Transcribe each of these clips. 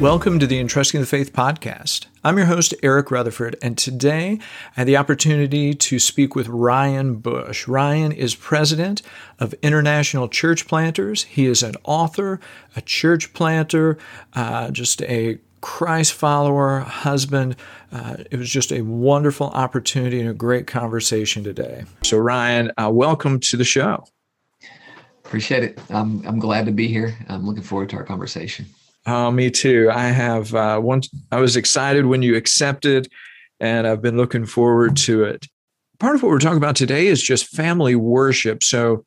Welcome to the Entrusting the Faith podcast. I'm your host, Eric Rutherford, and today I had the opportunity to speak with Ryan Bush. Ryan is president of International Church Planters. He is an author, a church planter, uh, just a Christ follower, husband. Uh, it was just a wonderful opportunity and a great conversation today. So, Ryan, uh, welcome to the show. Appreciate it. I'm, I'm glad to be here. I'm looking forward to our conversation. Oh, me too. I have uh, once. I was excited when you accepted, and I've been looking forward to it. Part of what we're talking about today is just family worship. So,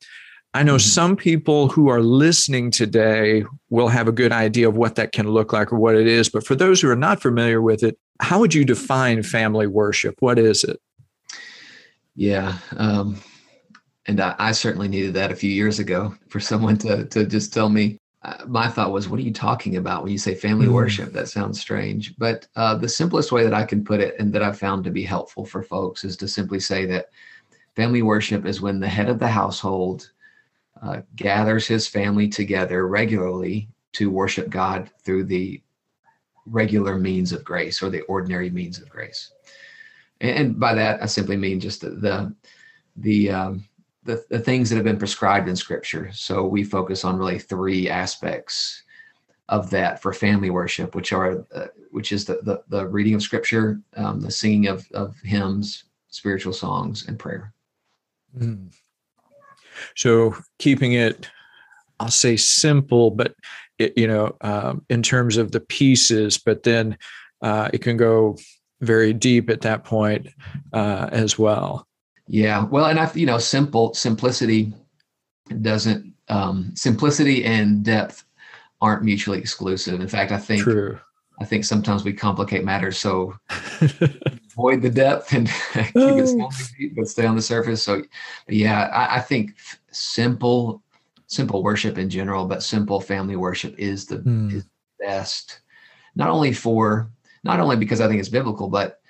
I know mm-hmm. some people who are listening today will have a good idea of what that can look like or what it is. But for those who are not familiar with it, how would you define family worship? What is it? Yeah. Um, and I, I, certainly needed that a few years ago for someone to, to just tell me uh, my thought was, what are you talking about when you say family mm. worship? That sounds strange. But uh, the simplest way that I can put it and that I've found to be helpful for folks is to simply say that family worship is when the head of the household uh, gathers his family together regularly to worship God through the regular means of grace or the ordinary means of grace. And, and by that, I simply mean just the, the, the um, the, the things that have been prescribed in scripture. So we focus on really three aspects of that for family worship, which are uh, which is the, the, the reading of scripture, um, the singing of of hymns, spiritual songs, and prayer. Mm. So keeping it, I'll say simple, but it, you know, um, in terms of the pieces, but then uh, it can go very deep at that point uh, as well. Yeah, well, and I, you know, simple simplicity doesn't um, simplicity and depth aren't mutually exclusive. In fact, I think True. I think sometimes we complicate matters so avoid the depth and keep it deep, but stay on the surface. So, yeah, I, I think simple simple worship in general, but simple family worship is the mm. is best. Not only for not only because I think it's biblical, but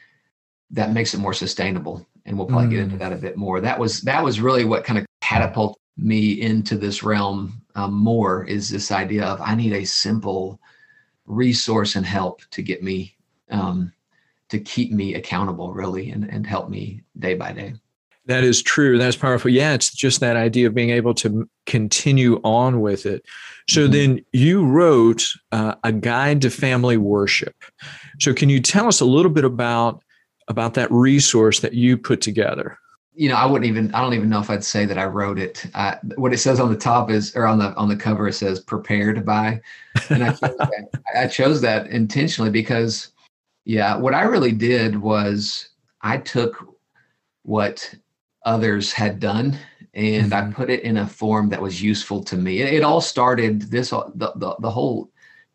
that makes it more sustainable and we'll probably mm. get into mm. that a bit more. That was that was really what kind of catapulted me into this realm um, more is this idea of I need a simple resource and help to get me um, to keep me accountable really and, and help me day by day. That is true. That's powerful. Yeah, it's just that idea of being able to continue on with it. So mm-hmm. then you wrote uh, a guide to family worship. So can you tell us a little bit about about that resource that you put together? You know, I wouldn't even. I don't even know if I'd say that I wrote it. I, what it says on the top is, or on the on the cover, it says "prepared by," and I chose that, I chose that intentionally because, yeah, what I really did was I took what others had done and mm-hmm. I put it in a form that was useful to me. It, it all started this the, the the whole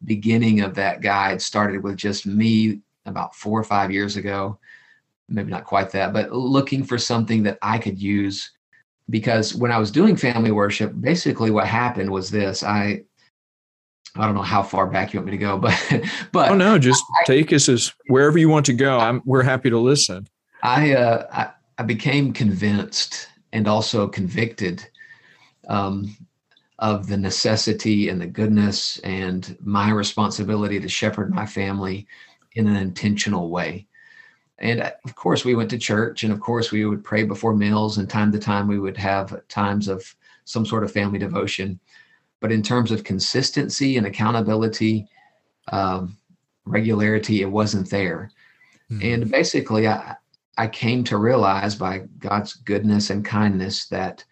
beginning of that guide started with just me about four or five years ago maybe not quite that, but looking for something that I could use. Because when I was doing family worship, basically what happened was this I, I don't know how far back you want me to go, but but oh no, just I, take us as wherever you want to go. I'm we're happy to listen. I uh, I, I became convinced and also convicted um, of the necessity and the goodness and my responsibility to shepherd my family in an intentional way. And uh, of course, we went to church, and of course, we would pray before meals, and time to time, we would have times of some sort of family devotion. But in terms of consistency and accountability, um, regularity, it wasn't there. Mm-hmm. And basically, I, I came to realize by God's goodness and kindness that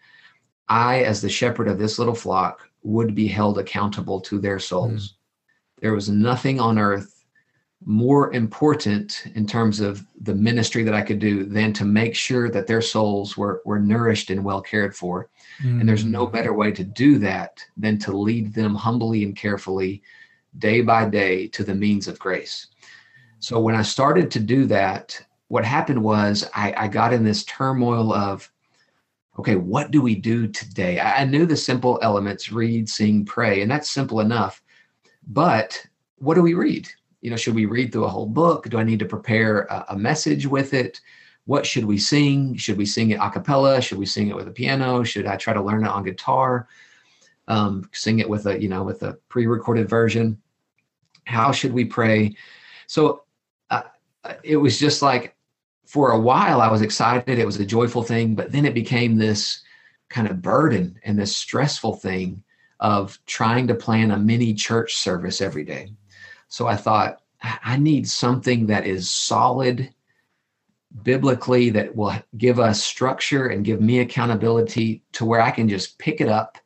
I, as the shepherd of this little flock, would be held accountable to their souls. Mm-hmm. There was nothing on earth more important in terms of the ministry that I could do than to make sure that their souls were were nourished and well cared for. Mm. And there's no mm. better way to do that than to lead them humbly and carefully day by day to the means of grace. So when I started to do that, what happened was I, I got in this turmoil of okay, what do we do today? I, I knew the simple elements read, sing, pray, and that's simple enough. But what do we read? You know, should we read through a whole book? Do I need to prepare a, a message with it? What should we sing? Should we sing it a cappella? Should we sing it with a piano? Should I try to learn it on guitar? Um, sing it with a, you know, with a pre-recorded version. how should we pray so uh, it was just like for a while i was excited it was a joyful thing but then it became this kind of burden and this stressful thing of trying to plan a mini church service every day so i thought i need something that is solid biblically that will give us structure and give me accountability to where I can just pick it up.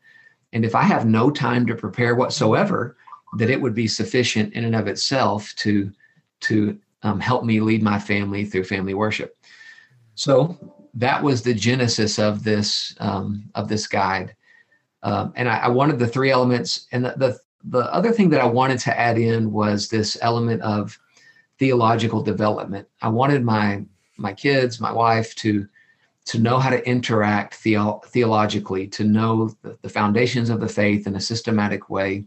And if I have no time to prepare whatsoever, that it would be sufficient in and of itself to to um, help me lead my family through family worship. So that was the genesis of this um, of this guide, um, and I, I, wanted the three elements. And the, the the other thing that I wanted to add in was this element of theological development. I wanted my my kids, my wife to to know how to interact theo- theologically, to know the, the foundations of the faith in a systematic way,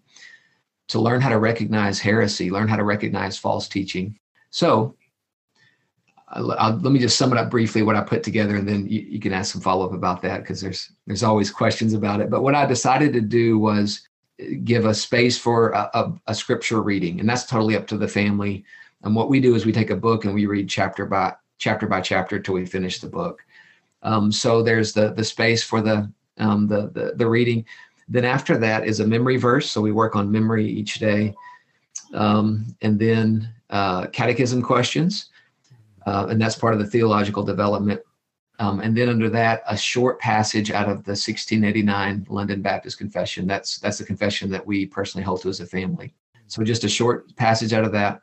to learn how to recognize heresy, learn how to recognize false teaching. So, I'll, I'll, let me just sum it up briefly what I put together, and then you, you can ask some follow up about that because there's there's always questions about it. But what I decided to do was give a space for a, a, a scripture reading, and that's totally up to the family. And what we do is we take a book and we read chapter by chapter by chapter till we finish the book. Um, so there's the the space for the, um, the, the the reading. Then after that is a memory verse. So we work on memory each day, um, and then uh, catechism questions, uh, and that's part of the theological development. Um, and then under that, a short passage out of the 1689 London Baptist Confession. That's that's the confession that we personally hold to as a family. So just a short passage out of that.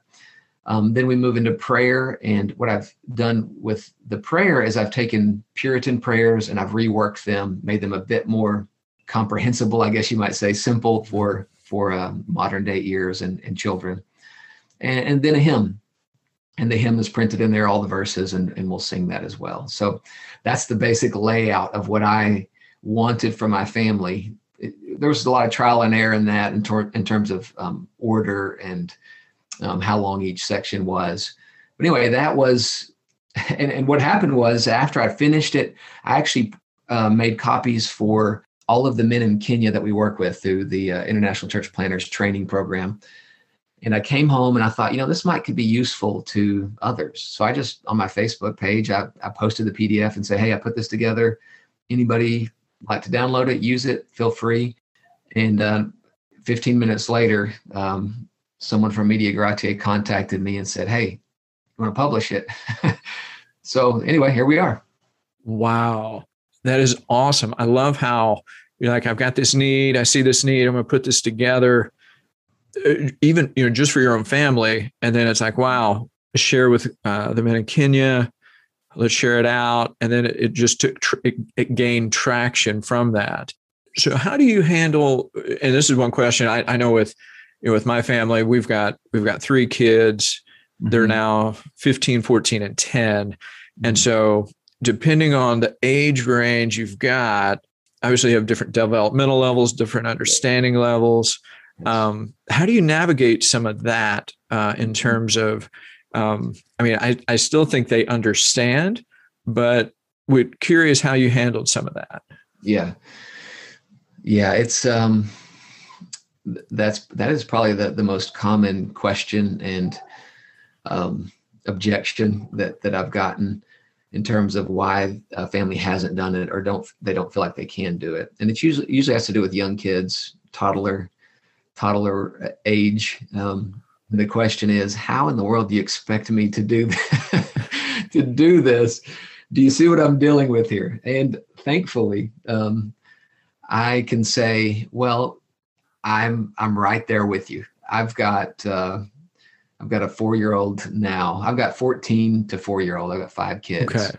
Um, then we move into prayer. And what I've done with the prayer is I've taken Puritan prayers and I've reworked them, made them a bit more comprehensible, I guess you might say, simple for for uh, modern day ears and, and children. And, and, then a hymn. And the hymn is printed in there, all the verses, and, and we'll sing that as well. So that's the basic layout of what I wanted for my family. It, there was a lot of trial and error in that in, tor- in terms of um, order and um, how long each section was. But anyway, that was, and, and what happened was after I finished it, I actually uh, made copies for all of the men in Kenya that we work with through the uh, International Church Planters Training Program. And I came home and I thought, you know, this might could be useful to others. So I just on my Facebook page, I, I posted the PDF and say, hey, I put this together. Anybody like to download it, use it, feel free. And uh, 15 minutes later, um, someone from Media Gratiae contacted me and said, Hey, you want to publish it? so, anyway, here we are. Wow. That is awesome. I love how you're like, I've got this need. I see this need. I'm going to put this together, even, you know, just for your own family. And then it's like, wow, share with uh, the men in Kenya. Let's share it out. And then it, it just took, tr- it, it gained traction from that. So, how do you handle? And this is one question I, I know with you know, with my family, we've got we've got three kids. They're mm-hmm. now 15, 14, and 10. And so depending on the age range you've got, obviously you have different developmental levels, different understanding levels. Um, how do you navigate some of that uh, in terms of, um, I mean, I, I still think they understand, but we're curious how you handled some of that. Yeah. Yeah. It's, um, that's that is probably the, the most common question and um, objection that that I've gotten in terms of why a family hasn't done it or don't they don't feel like they can do it, and it usually usually has to do with young kids, toddler, toddler age. Um, the question is, how in the world do you expect me to do to do this? Do you see what I'm dealing with here? And thankfully, um, I can say, well, I'm I'm right there with you. I've got uh, I've got a four year old now. I've got 14 to four year old. I've got five kids. Okay.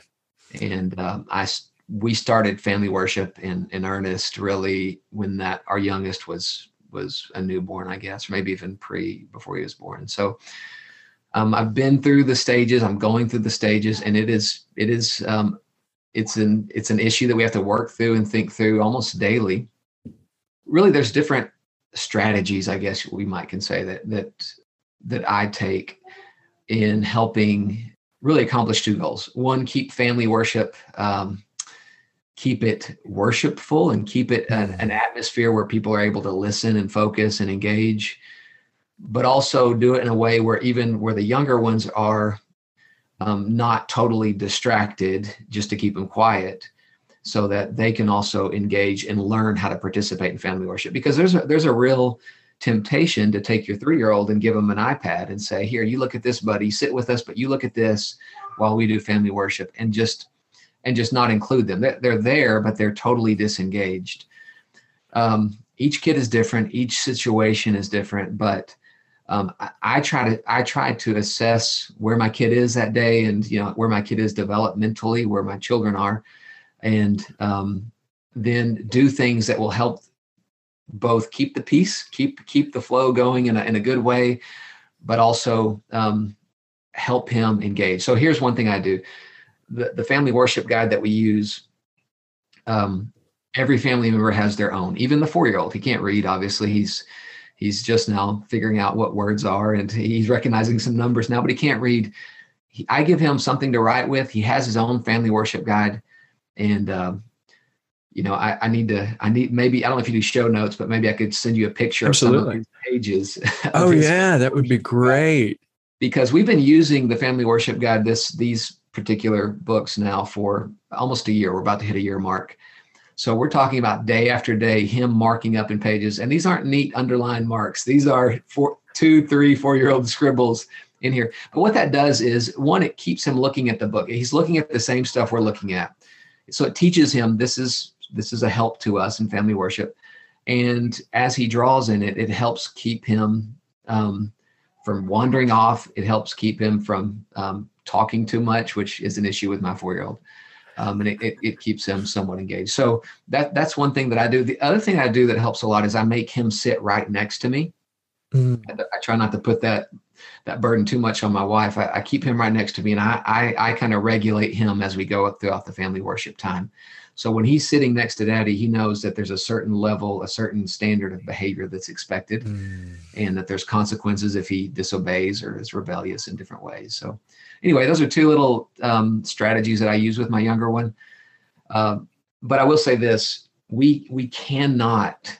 And um, I we started family worship in in earnest really when that our youngest was was a newborn, I guess, or maybe even pre before he was born. So um, I've been through the stages. I'm going through the stages, and it is it is um, it's an it's an issue that we have to work through and think through almost daily. Really, there's different strategies, I guess we might can say that that that I take in helping really accomplish two goals. One, keep family worship, um, keep it worshipful, and keep it an, an, atmosphere where people are able to listen and focus and engage. but also do it in a way where even where the younger ones are um, not totally distracted just to keep them quiet so that they can also engage and learn how to participate in family worship because there's a, there's a real temptation to take your three-year-old and give them an ipad and say here you look at this buddy sit with us but you look at this while we do family worship and just and just not include them. They're, there but they're totally disengaged. Um, each kid is different. Each situation is different but um, I, I, try to I try to assess where my kid is that day and you know where my kid is developmentally where my children are and um, then do things that will help both keep the peace keep keep the flow going in a, in a good way but also um, help him engage. So here's one thing I do the, the family worship guide that we use um, every family member has their own even the four year old he can't read obviously. He's he's just now figuring out what words are and he's recognizing some numbers now but he can't read. He, i give him something to write with. He has his own family worship guide. And um, you know I, I, need to i need maybe i don't know if you do show notes but maybe i could send you a picture Absolutely. of some of these pages oh yeah. That would be great. Because we've been using the family worship guide this these particular books now for almost a year we're about to hit a year mark so we're talking about day after day, him marking up in pages. And these aren't neat underlined marks. These are four, two, three, four year old scribbles in here. But what that does is one, it keeps him looking at the book. He's looking at the same stuff we're looking at. So it teaches him this is this is a help to us in family worship. And as he draws in it, it helps keep him um, from wandering off. It helps keep him from um, talking too much, which is an issue with my four year old um, and it, it, it, keeps him somewhat engaged. So that that's one thing that I do. The other thing I do that helps a lot is I make him sit right next to me. Mm. I, I, try not to put that that burden too much on my wife. I, I keep him right next to me, and I I, I kind of regulate him as we go up throughout the family worship time. So when he's sitting next to daddy, he knows that there's a certain level, a certain standard of behavior that's expected, mm. and that there's consequences if he disobeys or is rebellious in different ways. So anyway, those are two little um, strategies that I use with my younger one. Um, but I will say this: we we cannot.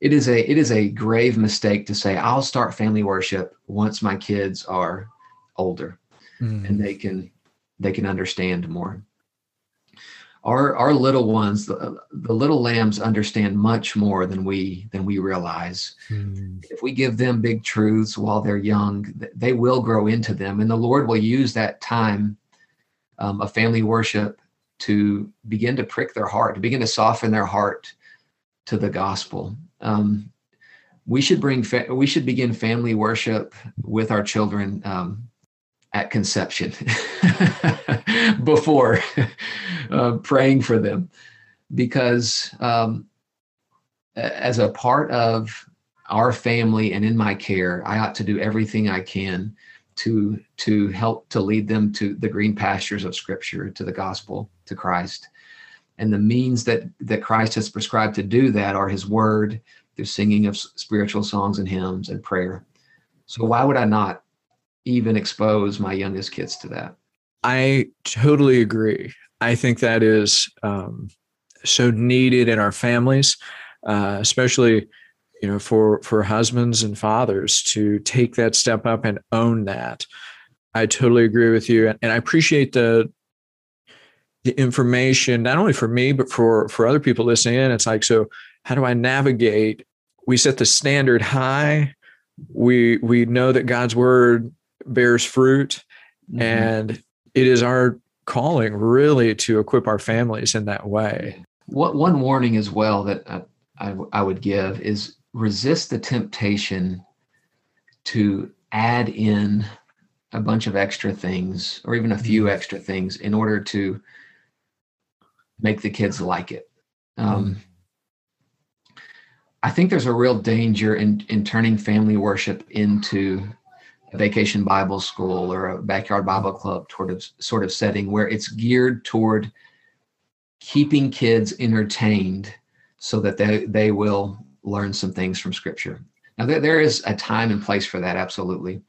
It is a it is a grave mistake to say I'll start family worship once my kids are older mm. and they can they can understand more our our little ones the, the little lambs understand much more than we than we realize mm. if we give them big truths while they're young they will grow into them and the lord will use that time um, of family worship to begin to prick their heart to begin to soften their heart to the gospel um, we should bring fa- we should begin family worship with our children um, at conception before uh, praying for them. Because um, as a part of our family and in my care i ought to do everything i can to to help to lead them to the green pastures of scripture to the gospel to christ. And the means that that christ has prescribed to do that are his word through singing of spiritual songs and hymns and prayer. So why would i not even expose my youngest kids to that. I totally agree. I think that is um, so needed in our families, uh, especially you know for for husbands and fathers to take that step up and own that. I totally agree with you, and, I appreciate the the information not only for me but for for other people listening in. It's like so, how do I navigate? We set the standard high. We we know that God's word bears fruit. Mm-hmm. And it is our calling really to equip our families in that way. What one warning as well that I, I, I would give is resist the temptation to add in a bunch of extra things or even a few mm-hmm. extra things in order to make the kids like it. Um, mm. I think there's a real danger in in turning family worship into vacation Bible school or a backyard Bible club sort of sort of setting where it's geared toward keeping kids entertained so that they they will learn some things from scripture. Now there, there is a time and place for that, absolutely.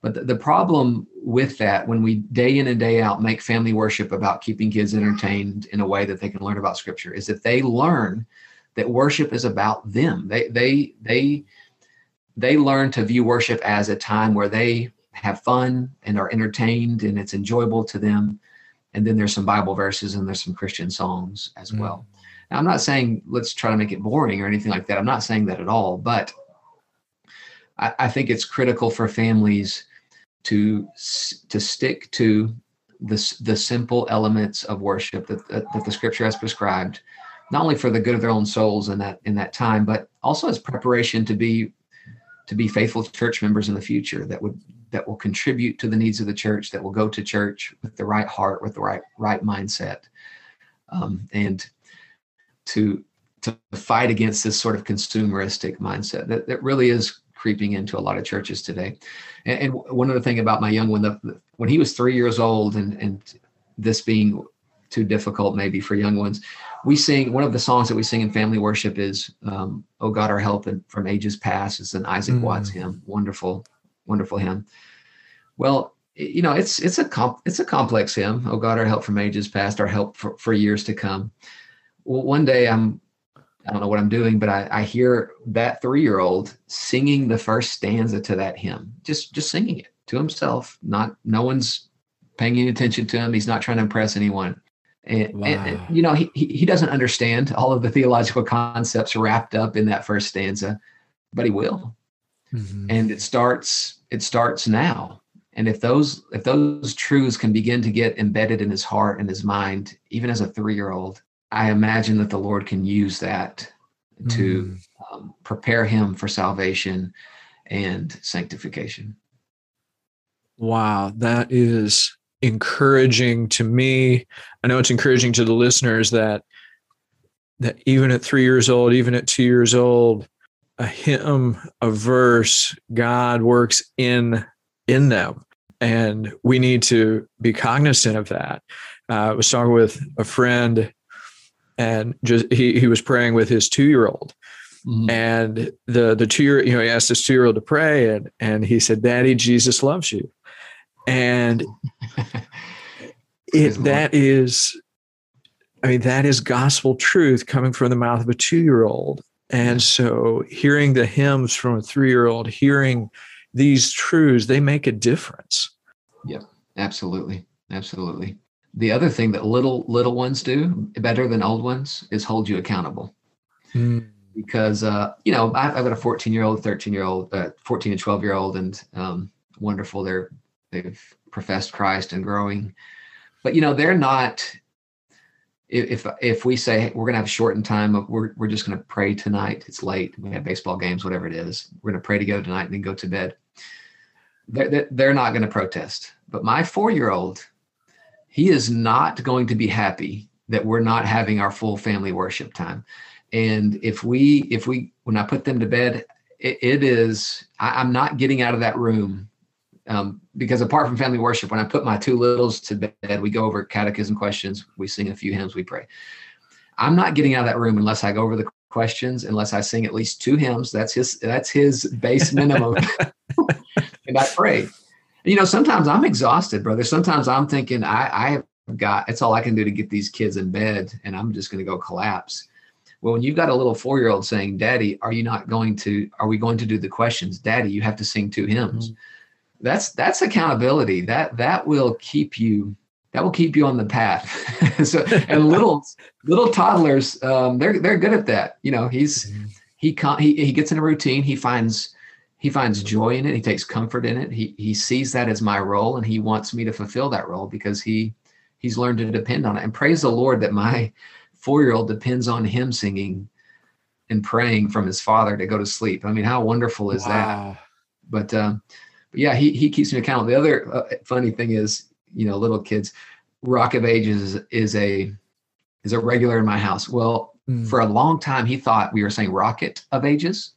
But the, the problem with that, when we day in and day out make family worship about keeping kids entertained in a way that they can learn about scripture, is that they learn that worship is about them. They they they they learn to view worship as a time where they have fun and are entertained and it's enjoyable to them. And then there's some Bible verses and there's some Christian songs as mm. well. Now, I'm not saying let's try to make it boring or anything like that. I'm not saying that at all, but I, I think it's critical for families to to stick to the, the simple elements of worship that, that, that the scripture has prescribed not only for the good of their own souls in that in that time but also as preparation to be to be faithful church members in the future that would that will contribute to the needs of the church that will go to church with the right heart with the right right mindset um, and to to fight against this sort of consumeristic mindset that, that really is creeping into a lot of churches today. And, and one other thing about my young one the, when he was three years old and and this being too difficult maybe for young ones we sing one of the songs that we sing in family worship is um, "Oh God, Our Help" and from ages past. It's an Isaac mm. Watts hymn. Wonderful, wonderful hymn. Well, you know, it's it's a comp, it's a complex hymn. Oh God, our help from ages past, our help for, for years to come. Well, one day I'm I don't know what I'm doing, but I, I hear that three year old singing the first stanza to that hymn, just just singing it to himself. Not no one's paying any attention to him. He's not trying to impress anyone. And, wow. and, you know, he, he doesn't understand all of the theological concepts wrapped up in that first stanza, but he will. Mm-hmm. And it starts, it starts now. And if those, if those truths can begin to get embedded in his heart and his mind, even as a three-year-old, I imagine that the Lord can use that to mm. um, prepare him for salvation and sanctification. Wow, that is encouraging to me. I know it's encouraging to the listeners that that even at three years old, even at two years old, a hymn, a verse, God works in in them, and we need to be cognizant of that. Uh, I was talking with a friend, and just he he was praying with his two year old, mm-hmm. and the the two year you know he asked his two year old to pray, and and he said, "Daddy, Jesus loves you." And it that is i mean that is gospel truth coming from the mouth of a two-year-old. And so hearing the hymns from a three-year-old hearing these truths they make a difference. Yeah absolutely. Absolutely. The other thing that little little ones do better than old ones is hold you accountable. Mm. because uh, you know I've, I've, got a 14 year old 13 year old uh, 14 and 12 year old and um, wonderful. They're they've professed Christ and growing. But you know, they're not. If if we say we're going to have a shortened time, we're we're just going to pray tonight. It's late. We have baseball games, whatever it is. We're going to pray together tonight and then go to bed. They're they're not going to protest. But my four year old, he is not going to be happy that we're not having our full family worship time. And if we if we when I put them to bed, it, it is I, I'm not getting out of that room um, because apart from family worship, when I put my two littles to bed, we go over catechism questions, we sing a few hymns, we pray. I'm not getting out of that room unless I go over the questions, unless I sing at least two hymns. That's his that's his base minimum. and I pray. You know, sometimes I'm exhausted, brother. Sometimes I'm thinking I, I have got it's all I can do to get these kids in bed, and I'm just going to go collapse. Well, when you've got a little four year old saying, "Daddy, are you not going to? Are we going to do the questions? Daddy, you have to sing two hymns." Mm-hmm that's that's accountability. That that will keep you that will keep you on the path. So and little little toddlers um, they're they're good at that. You know he's mm-hmm. he he he gets in a routine. He finds he finds joy in it. He takes comfort in it. He he sees that as my role and he wants me to fulfill that role because he he's learned to depend on it. And praise the lord that my four-year-old depends on him singing and praying from his father to go to sleep. I mean how wonderful is wow. that but um but yeah, he he keeps me accountable. The other uh, funny thing is, you know, little kids, Rock of Ages is, is a is a regular in my house. Well, mm. for a long time, he thought we were saying Rocket of Ages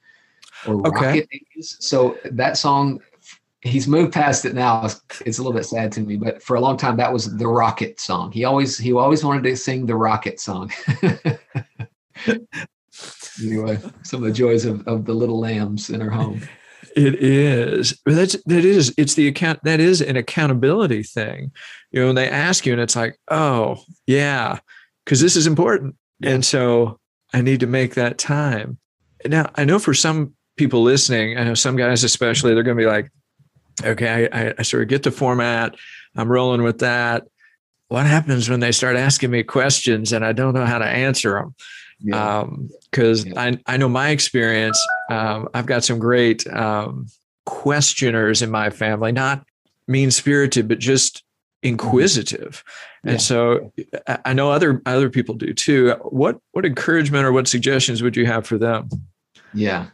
or okay. Rocket Ages. So that song, he's moved past it now. It's, it's a little bit sad to me, but for a long time, that was the Rocket song. He always he always wanted to sing the Rocket song. anyway, some of the joys of, of the little lambs in our home. It is. That's that is. It's the account. That is an accountability thing. You know, when they ask you, and it's like, oh yeah, because this is important, and so I need to make that time. Now I know for some people listening, I know some guys especially, they're going to be like, okay, I, I sort of get the format. I'm rolling with that. What happens when they start asking me questions and I don't know how to answer them? Because yeah. um. I, I know my experience. Um, I've got some great um, questioners in my family, not mean spirited, but just inquisitive. And yeah. so I know other other people do too. What what encouragement or what suggestions would you have for them? Yeah.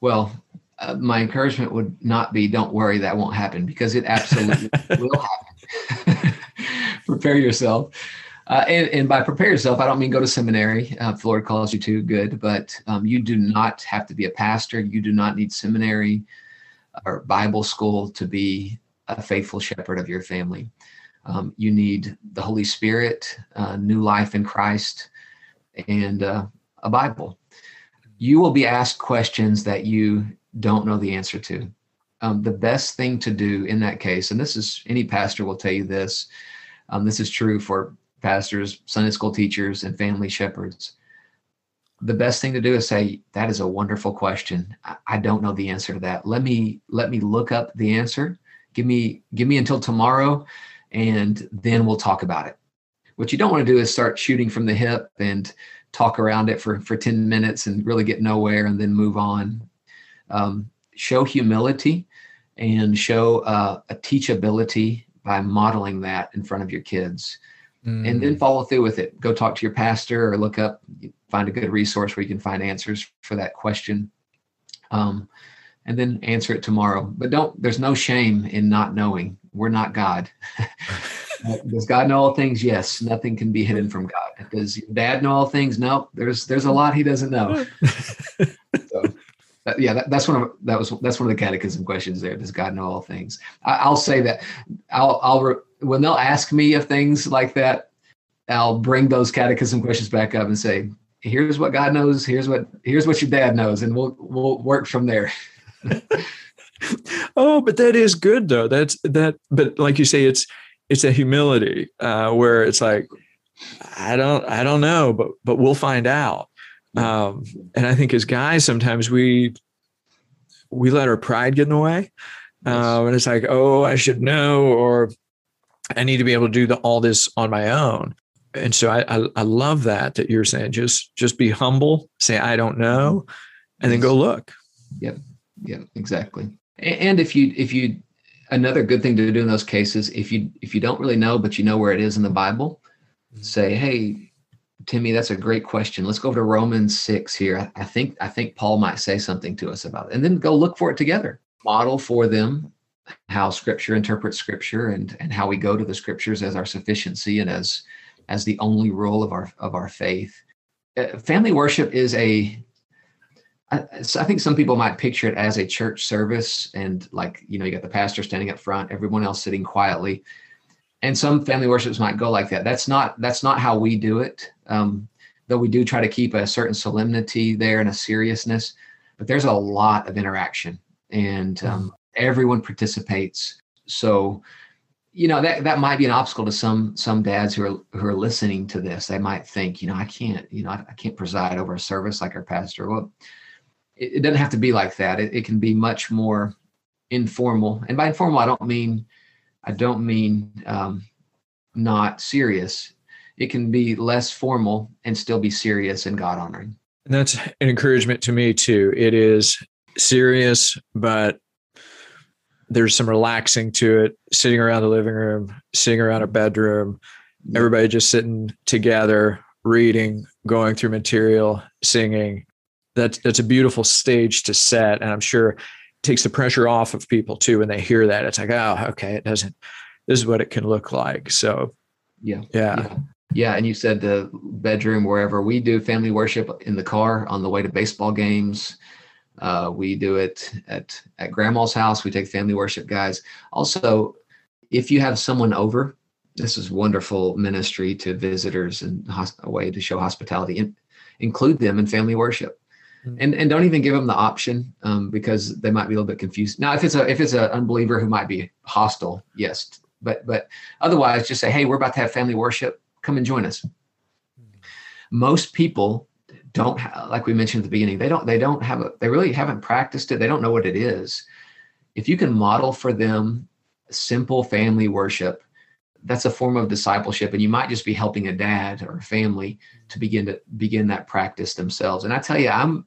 Well, uh, my encouragement would not be don't worry that won't happen because it absolutely will happen. prepare yourself. Uh, and, and, by prepare yourself, I don't mean go to seminary. Uh, Lord calls you to, good. But um, you do not have to be a pastor. You do not need seminary or Bible school to be a faithful shepherd of your family. Um, you need the Holy Spirit, uh, new life in Christ, and uh, a Bible. You will be asked questions that you don't know the answer to. Um, the best thing to do in that case, and this is any pastor will tell you this, um, this is true for pastors, Sunday school teachers, and family shepherds. The best thing to do is say, "That is a wonderful question. I, don't know the answer to that. Let me let me look up the answer. Give me give me until tomorrow, and then we'll talk about it." What you don't want to do is start shooting from the hip and talk around it for for 10 minutes and really get nowhere and then move on um, show humility and show uh, a teachability by modeling that in front of your kids mm. and then mm. follow through with it. Go talk to your pastor or look up find a good resource where you can find answers for that question um, and then answer it tomorrow. But don't there's no shame in not knowing. We're not god. Does god know all things? Yes. Nothing can be hidden from god. Does your dad know all things? No there's there's a lot he doesn't know. So that, yeah, that, that's one of that was that's one of the catechism questions. There, does God know all things? I, will say that I'll I'll when they'll ask me of things like that, I'll bring those catechism questions back up and say, "Here's what God knows. Here's what here's what your dad knows," and we'll we'll work from there. oh, but that is good though. That's that. But like you say, it's it's a humility uh, where it's like, I don't I don't know, but but we'll find out. Um, and I think as guys, sometimes we we let our pride get in the way, um, and it's like, oh, I should know, or I need to be able to do the, all this on my own. And so I, I, I love that that you're saying just just be humble, say I don't know, and then go look. Yep, yep, exactly. And if you if you another good thing to do in those cases, if you if you don't really know but you know where it is in the Bible, mm-hmm. say, hey, Timmy, that's a great question. Let's go over to Romans 6 here. I think I think Paul might say something to us about it. And then go look for it together. Model for them how scripture interprets scripture and and how we go to the scriptures as our sufficiency and as as the only rule of our of our faith. Uh, family worship is a I, think some people might picture it as a church service and like you know you got the pastor standing up front everyone else sitting quietly and some family worships might go like that that's not that's not how we do it um, though we do try to keep a certain solemnity there and a seriousness but there's a lot of interaction and um. Everyone participates so you know that that might be an obstacle to some some dads who are who are listening to this they might think you know i can't you know i, I can't preside over a service like our pastor well it, it doesn't have to be like that it, it can be much more informal and by informal i don't mean I don't mean um, not serious. It can be less formal and still be serious and God honoring. And that's an encouragement to me too. It is serious, but there's some relaxing to it. Sitting around the living room, sitting around a bedroom, everybody just sitting together, reading, going through material, singing. That's that's a beautiful stage to set, and I'm sure takes the pressure off of people too when they hear that. It's like, oh, okay, it doesn't. This is what it can look like. So, yeah, yeah, yeah. yeah. And you said the bedroom, wherever we do family worship in the car on the way to baseball games. Uh, we do it at at grandma's house. We take family worship guys. Also, if you have someone over, this is wonderful ministry to visitors and a way to show hospitality. In, include them in family worship Mm. and and don't even give them the option um, because they might be a little bit confused. Now, if it's a if it's an unbeliever who might be hostile, yes, but but otherwise, just say, hey, we're about to have family worship. Come and join us. Mm. Most people don't ha- like we mentioned at the beginning they don't they don't have a they really haven't practiced it. They don't know what it is. If you can model for them simple family worship that's a form of discipleship and you might just be helping a dad or a family to begin to begin that practice themselves. And i tell you i'm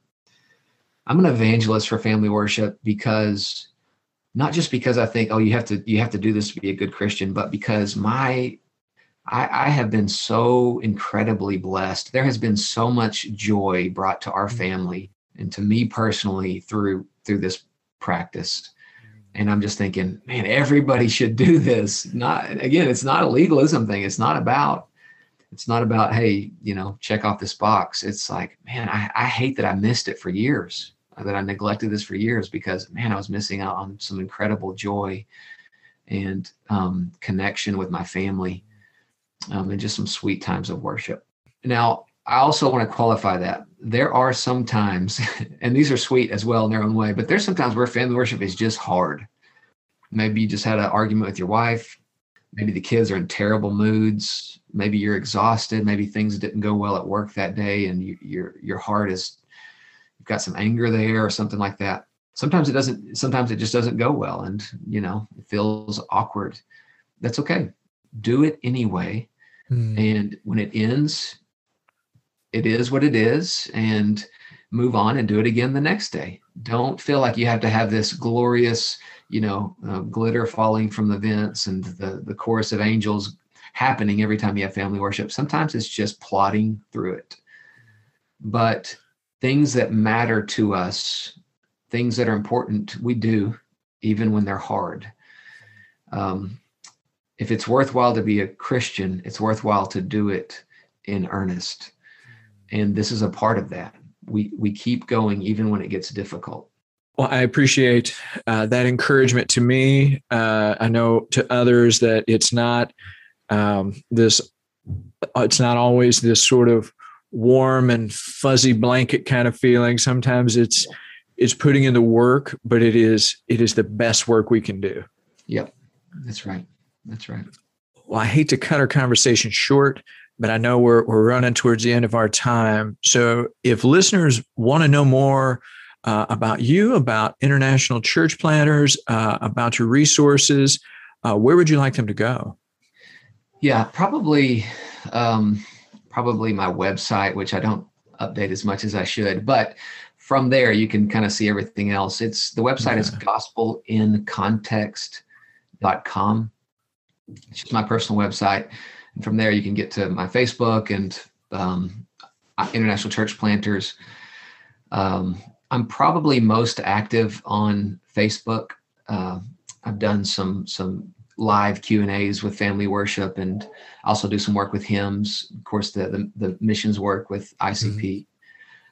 i'm an evangelist for family worship because not just because i think oh you have to you have to do this to be a good christian but because my I, I have been so incredibly blessed. There has been so much joy brought to our mm. family and to me personally through through this practice. Mm. And I'm just thinking, man, everybody should do this. Not again, it's not a legalism thing. It's not about it's not about hey you know check off this box it's like man I, I, hate that i missed it for years that i neglected this for years because man i was missing out on some incredible joy and um, connection with my family um, and just some sweet times of worship. Now, I also want to qualify that there are some times, and these are sweet as well in their own way, but there's sometimes where family worship is just hard. Maybe you just had an argument with your wife. Maybe the kids are in terrible moods. Maybe you're exhausted. Maybe things didn't go well at work that day, and you, your your heart is you've got some anger there or something like that. Sometimes it doesn't. Sometimes it just doesn't go well, and you know it feels awkward. That's okay. Do it anyway Mm. And when it ends, it is what it is, and move on and do it again the next day. Don't feel like you have to have this glorious, you know, uh, glitter falling from the vents and the, the chorus of angels happening every time you have family worship. Sometimes it's just plodding through it. But things that matter to us, things that are important, we do, even when they're hard. Um, if it's worthwhile to be a Christian, it's worthwhile to do it in earnest. And this is a part of that. We we keep going even when it gets difficult. Well, I appreciate uh, that encouragement to me. Uh, I know to others that it's not um, this. It's not always this sort of warm and fuzzy blanket kind of feeling. Sometimes it's it's putting in the work, but it is it is the best work we can do. Yep, that's right. That's right. Well, I hate to cut our conversation short, but I know we're we're running towards the end of our time. So, if listeners want to know more uh, about you, about international church planters, uh, about your resources, uh, where would you like them to go? Yeah, probably, um, probably my website, which I don't update as much as I should, but from there you can kind of see everything else. It's the website yeah. is gospelincontext.com it's just my personal website. And from there, you can get to my Facebook and um, International Church Planters. Um, I'm probably most active on Facebook. Uh, I've done some some live Q and A's with Family Worship, and also do some work with hymns. Of course, the the, the missions work with ICP. Mm-hmm.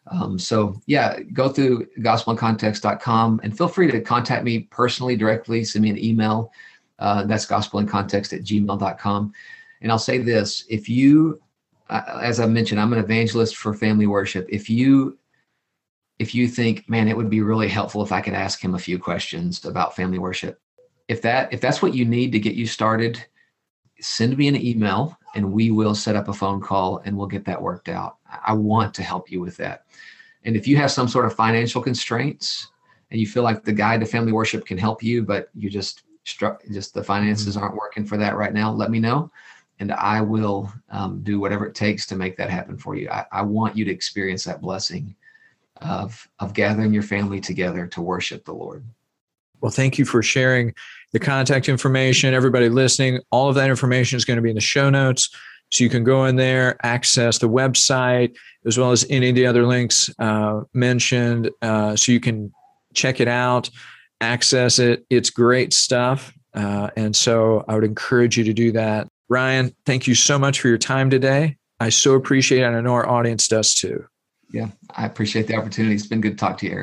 Um, so yeah, go through gospelincontext.com and feel free to contact me personally directly. Send me an email uh, that's gospel in context at gmail.com. And I'll say this if you, uh, as I mentioned, I'm an evangelist for family worship. If you, if you think, man, it would be really helpful if I could ask him a few questions about family worship. If that, if that's what you need to get you started, send me an email and we will set up a phone call and we'll get that worked out. I want to help you with that. And if you have some sort of financial constraints and you feel like the guide to family worship can help you, but you just just the finances mm-hmm. aren't working for that right now, let me know. And I will um, do whatever it takes to make that happen for you. I, I want you to experience that blessing of, of gathering your family together to worship the Lord. Well, thank you for sharing the contact information. Everybody listening, all of that information is going to be in the show notes. So you can go in there, access the website, as well as any of the other links uh, mentioned. Uh, so you can check it out access it. It's great stuff. Uh, and so I would encourage you to do that. Ryan, thank you so much for your time today. I so appreciate it. And I know our audience does too. Yeah, I appreciate the opportunity. It's been good to talk to you, Eric.